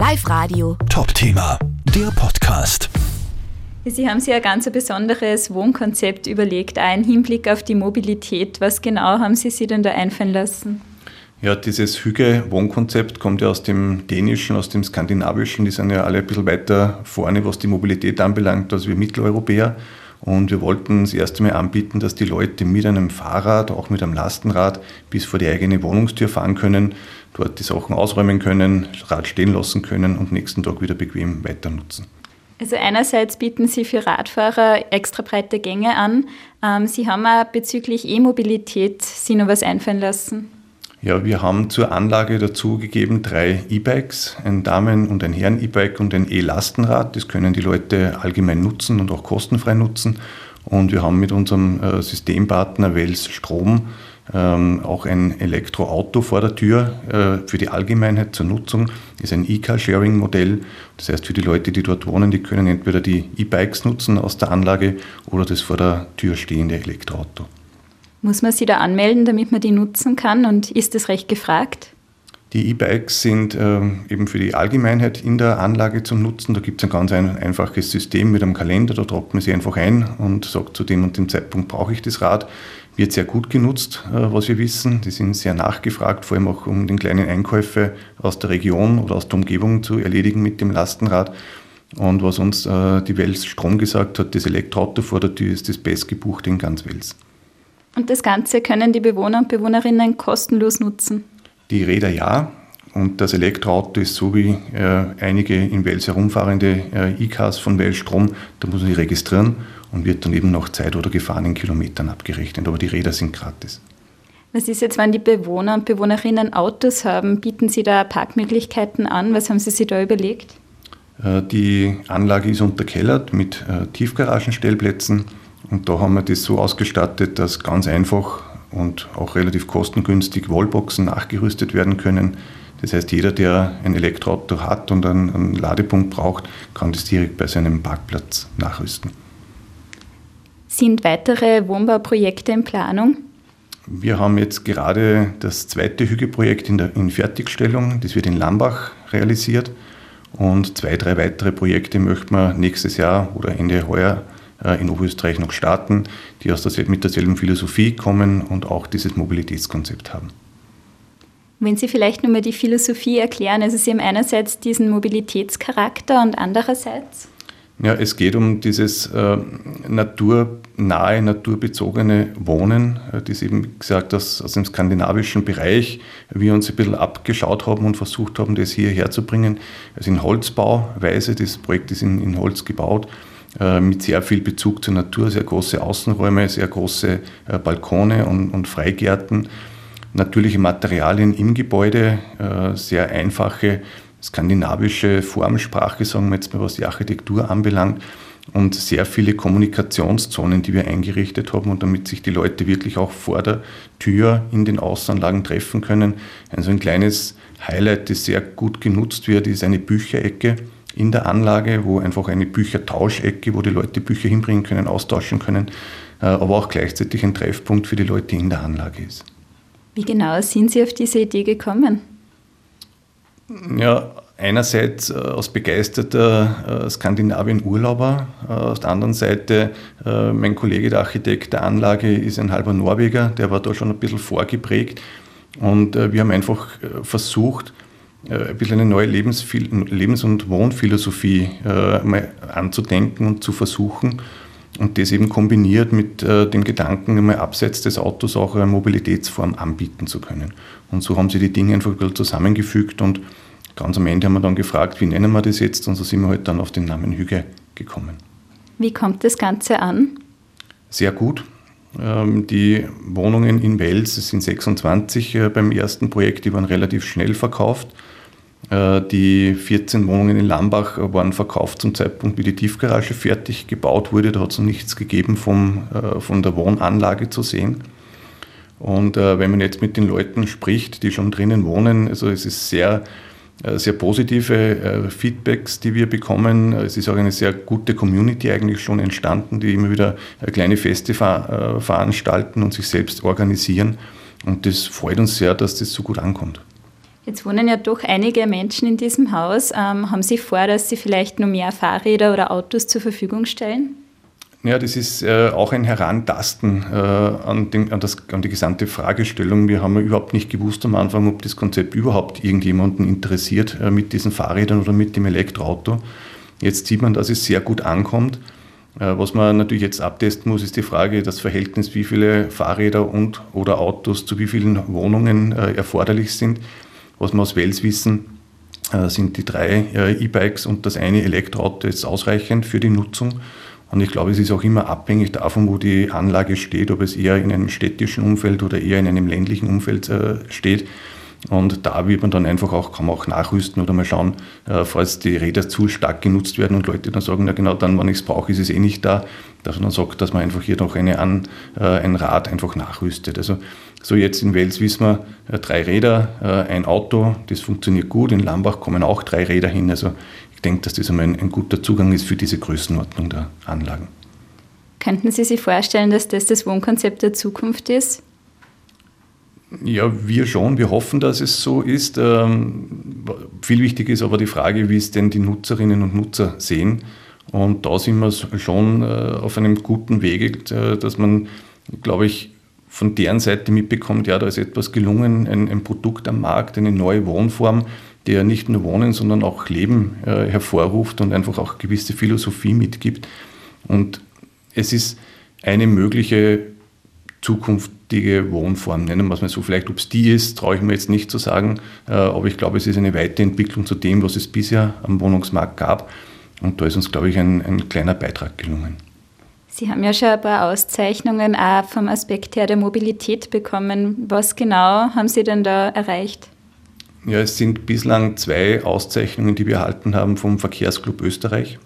Live Radio. Top Thema, der Podcast. Sie haben sich ein ganz besonderes Wohnkonzept überlegt, auch im Hinblick auf die Mobilität. Was genau haben Sie sich denn da einfallen lassen? Ja, dieses Hüge-Wohnkonzept kommt ja aus dem Dänischen, aus dem Skandinavischen. Die sind ja alle ein bisschen weiter vorne, was die Mobilität anbelangt, als wir Mitteleuropäer. Und wir wollten das erste Mal anbieten, dass die Leute mit einem Fahrrad, auch mit einem Lastenrad, bis vor die eigene Wohnungstür fahren können, dort die Sachen ausräumen können, Rad stehen lassen können und nächsten Tag wieder bequem weiter nutzen. Also einerseits bieten Sie für Radfahrer extra breite Gänge an. Ähm, Sie haben auch bezüglich E-Mobilität Sie noch was einfallen lassen. Ja, wir haben zur Anlage dazu gegeben drei E-Bikes, ein Damen- und ein Herren-E-Bike und ein E-Lastenrad. Das können die Leute allgemein nutzen und auch kostenfrei nutzen. Und wir haben mit unserem äh, Systempartner Wels Strom ähm, auch ein Elektroauto vor der Tür äh, für die Allgemeinheit zur Nutzung. Das ist ein E-Car-Sharing-Modell. Das heißt, für die Leute, die dort wohnen, die können entweder die E-Bikes nutzen aus der Anlage oder das vor der Tür stehende Elektroauto. Muss man sie da anmelden, damit man die nutzen kann? Und ist das recht gefragt? Die E-Bikes sind äh, eben für die Allgemeinheit in der Anlage zum Nutzen. Da gibt es ein ganz ein, einfaches System mit einem Kalender. Da tragt man sie einfach ein und sagt, zu dem und dem Zeitpunkt brauche ich das Rad. Wird sehr gut genutzt, äh, was wir wissen. Die sind sehr nachgefragt, vor allem auch um den kleinen Einkäufe aus der Region oder aus der Umgebung zu erledigen mit dem Lastenrad. Und was uns äh, die Wels Strom gesagt hat, das Elektroauto vor der Tür ist das bestgebuchte in ganz Wels. Und das Ganze können die Bewohner und Bewohnerinnen kostenlos nutzen? Die Räder ja. Und das Elektroauto ist so wie äh, einige in Wels herumfahrende äh, E-Cars von Wels Strom, da muss man sich registrieren und wird dann eben nach Zeit oder gefahrenen Kilometern abgerechnet. Aber die Räder sind gratis. Was ist jetzt, wenn die Bewohner und Bewohnerinnen Autos haben? Bieten Sie da Parkmöglichkeiten an? Was haben Sie sich da überlegt? Äh, die Anlage ist unterkellert mit äh, Tiefgaragenstellplätzen und da haben wir das so ausgestattet, dass ganz einfach und auch relativ kostengünstig Wallboxen nachgerüstet werden können. Das heißt, jeder, der ein Elektroauto hat und einen, einen Ladepunkt braucht, kann das direkt bei seinem Parkplatz nachrüsten. Sind weitere Wohnbauprojekte in Planung? Wir haben jetzt gerade das zweite Hügeprojekt in, der, in Fertigstellung. Das wird in Lambach realisiert. Und zwei, drei weitere Projekte möchten wir nächstes Jahr oder Ende heuer in Oberösterreich noch starten, die aus der, mit derselben Philosophie kommen und auch dieses Mobilitätskonzept haben. Wenn Sie vielleicht nur mal die Philosophie erklären, also Sie haben einerseits diesen Mobilitätscharakter und andererseits? Ja, es geht um dieses äh, naturnahe, naturbezogene Wohnen, äh, das eben, gesagt, aus, aus dem skandinavischen Bereich wir uns ein bisschen abgeschaut haben und versucht haben, das hierher zu bringen. Also in Holzbauweise, das Projekt ist in, in Holz gebaut äh, mit sehr viel Bezug zur Natur, sehr große Außenräume, sehr große äh, Balkone und, und Freigärten, natürliche Materialien im Gebäude, äh, sehr einfache skandinavische Formsprache, sagen wir jetzt mal, was die Architektur anbelangt. Und sehr viele Kommunikationszonen, die wir eingerichtet haben und damit sich die Leute wirklich auch vor der Tür in den Außenanlagen treffen können. Also ein kleines Highlight, das sehr gut genutzt wird, ist eine Bücherecke in der Anlage, wo einfach eine Büchertauschecke, wo die Leute Bücher hinbringen können, austauschen können, äh, aber auch gleichzeitig ein Treffpunkt für die Leute in der Anlage ist. Wie genau sind Sie auf diese Idee gekommen? Ja, einerseits äh, als begeisterter äh, Skandinavien-Urlauber, auf der anderen Seite mein Kollege, der Architekt der Anlage, ist ein halber Norweger, der war da schon ein bisschen vorgeprägt und wir haben einfach versucht, ein bisschen eine neue Lebens- und Wohnphilosophie äh, mal anzudenken und zu versuchen. Und das eben kombiniert mit äh, dem Gedanken, einmal abseits des Autos auch eine Mobilitätsform anbieten zu können. Und so haben sie die Dinge einfach ein bisschen zusammengefügt und ganz am Ende haben wir dann gefragt, wie nennen wir das jetzt? Und so sind wir halt dann auf den Namen Hüge gekommen. Wie kommt das Ganze an? Sehr gut. Ähm, die Wohnungen in Wels, es sind 26 beim ersten Projekt, die waren relativ schnell verkauft. Äh, die 14 Wohnungen in Lambach waren verkauft zum Zeitpunkt, wie die Tiefgarage fertig gebaut wurde. Da hat es noch nichts gegeben vom, äh, von der Wohnanlage zu sehen. Und äh, wenn man jetzt mit den Leuten spricht, die schon drinnen wohnen, also es ist sehr, sehr positive Feedbacks, die wir bekommen. Es ist auch eine sehr gute Community eigentlich schon entstanden, die immer wieder kleine Feste veranstalten und sich selbst organisieren. Und das freut uns sehr, dass das so gut ankommt. Jetzt wohnen ja doch einige Menschen in diesem Haus. Ähm, haben Sie vor, dass Sie vielleicht noch mehr Fahrräder oder Autos zur Verfügung stellen? Ja, das ist äh, auch ein Herantasten äh, an, den, an, das, an, die gesamte Fragestellung. Wir haben ja überhaupt nicht gewusst am Anfang, ob das Konzept überhaupt irgendjemanden interessiert äh, mit diesen Fahrrädern oder mit dem Elektroauto. Jetzt sieht man, dass es sehr gut ankommt. Äh, was man natürlich jetzt abtesten muss, ist die Frage, das Verhältnis, wie viele Fahrräder und oder Autos zu wie vielen Wohnungen äh, erforderlich sind. Was wir aus Wels wissen, äh, sind die drei E-Bikes und das eine Elektroauto jetzt ausreichend für die Nutzung. Und ich glaube, es ist auch immer abhängig davon, wo die Anlage steht, ob es eher in einem städtischen Umfeld oder eher in einem ländlichen Umfeld äh, steht. Und da wird man dann einfach auch, kann man auch nachrüsten oder mal schauen, äh, falls die Räder zu stark genutzt werden und Leute dann sagen, na genau dann, wann ich es brauche, ist es eh nicht da, dass man dann sagt, dass man einfach hier noch eine An, äh, ein Rad einfach nachrüstet. Also so jetzt in Wels wissen wir, äh, drei Räder, ein Auto, das funktioniert gut. In Lambach kommen auch drei Räder hin. Also denke, dass das einmal ein, ein guter Zugang ist für diese Größenordnung der Anlagen. Könnten Sie sich vorstellen, dass das das Wohnkonzept der Zukunft ist? Ja, wir schon. Wir hoffen, dass es so ist. Ähm, viel wichtiger ist aber die Frage, wie es denn die Nutzerinnen und Nutzer sehen. Und da sind wir schon äh, auf einem guten Wege, äh, dass man, glaube ich, von deren Seite mitbekommt, ja, da ist etwas gelungen, ein, ein Produkt am Markt, eine neue Wohnform, der nicht nur Wohnen, sondern auch Leben äh, hervorruft und einfach auch gewisse Philosophie mitgibt. Und es ist eine mögliche zukünftige Wohnform, nennen wir es mal so. Vielleicht, ob es die ist, traue ich mir jetzt nicht zu sagen, äh, aber ich glaube, es ist eine Weiterentwicklung zu dem, was es bisher am Wohnungsmarkt gab. Und da ist uns, glaube ich, ein, ein kleiner Beitrag gelungen. Sie haben ja schon ein paar Auszeichnungen auch vom Aspekt her der Mobilität bekommen. Was genau haben Sie denn da erreicht? Ja, es sind bislang zwei Auszeichnungen, die wir erhalten haben vom Verkehrsclub Österreich.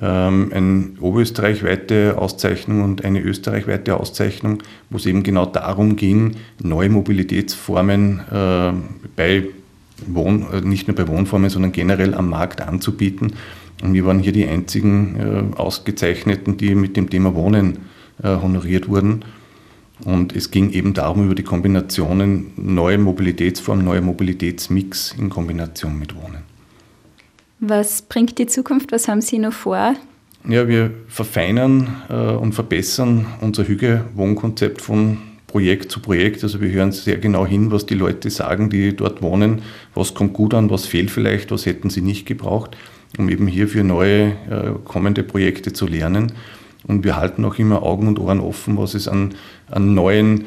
Ähm, eine oberösterreichweite Auszeichnung und eine österreichweite Auszeichnung, wo es eben genau darum ging, neue Mobilitätsformen äh, bei Wohn, äh, nicht nur bei Wohnformen, sondern generell am Markt anzubieten. Und wir waren hier die einzigen äh, Ausgezeichneten, die mit dem Thema Wohnen honoriert wurden. Und es ging eben darum, über die Kombinationen neue Mobilitätsformen, neue Mobilitätsmix in Kombination mit Wohnen. Was bringt die Zukunft? Was haben Sie noch vor? Ja, wir verfeinern äh, und verbessern unser Hüge-Wohnkonzept von Projekt zu Projekt. Also wir hören sehr genau hin, was die Leute sagen, die dort wohnen. Was kommt gut an, was fehlt vielleicht, was hätten sie nicht gebraucht, um eben hier für neue äh, kommende Projekte zu lernen. Und wir halten auch immer Augen und Ohren offen, was es an, an neuen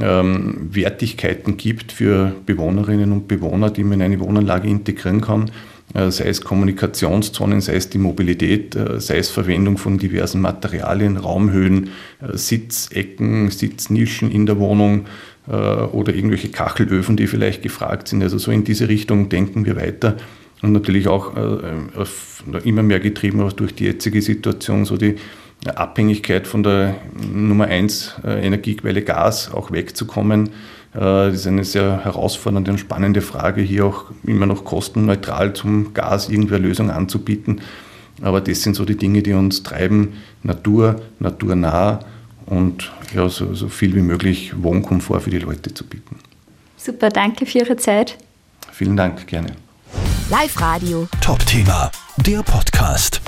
ähm, Wertigkeiten gibt für Bewohnerinnen und Bewohner, die man in eine Wohnanlage integrieren kann. Äh, sei es Kommunikationszonen, sei es die Mobilität, äh, sei es Verwendung von diversen Materialien, Raumhöhen, äh, Sitzecken, Sitznischen in der Wohnung oder irgendwelche Kachelöfen, die vielleicht gefragt sind. Also so in diese Richtung denken wir weiter und natürlich auch immer mehr getrieben durch die jetzige Situation, so die Abhängigkeit von der Nummer 1 äh, Energiequelle Gas auch wegzukommen. Äh, das ist eine sehr herausfordernde und spannende Frage, hier auch immer noch kostenneutral zum Gas irgendeine Lösung anzubieten. Aber das sind so die Dinge, die uns treiben, Natur, naturnah und ja, so, so viel wie möglich Wohnkomfort für die Leute zu bieten. Super, danke für Ihre Zeit. Vielen Dank, gerne. Live Radio. Top Thema, der Podcast.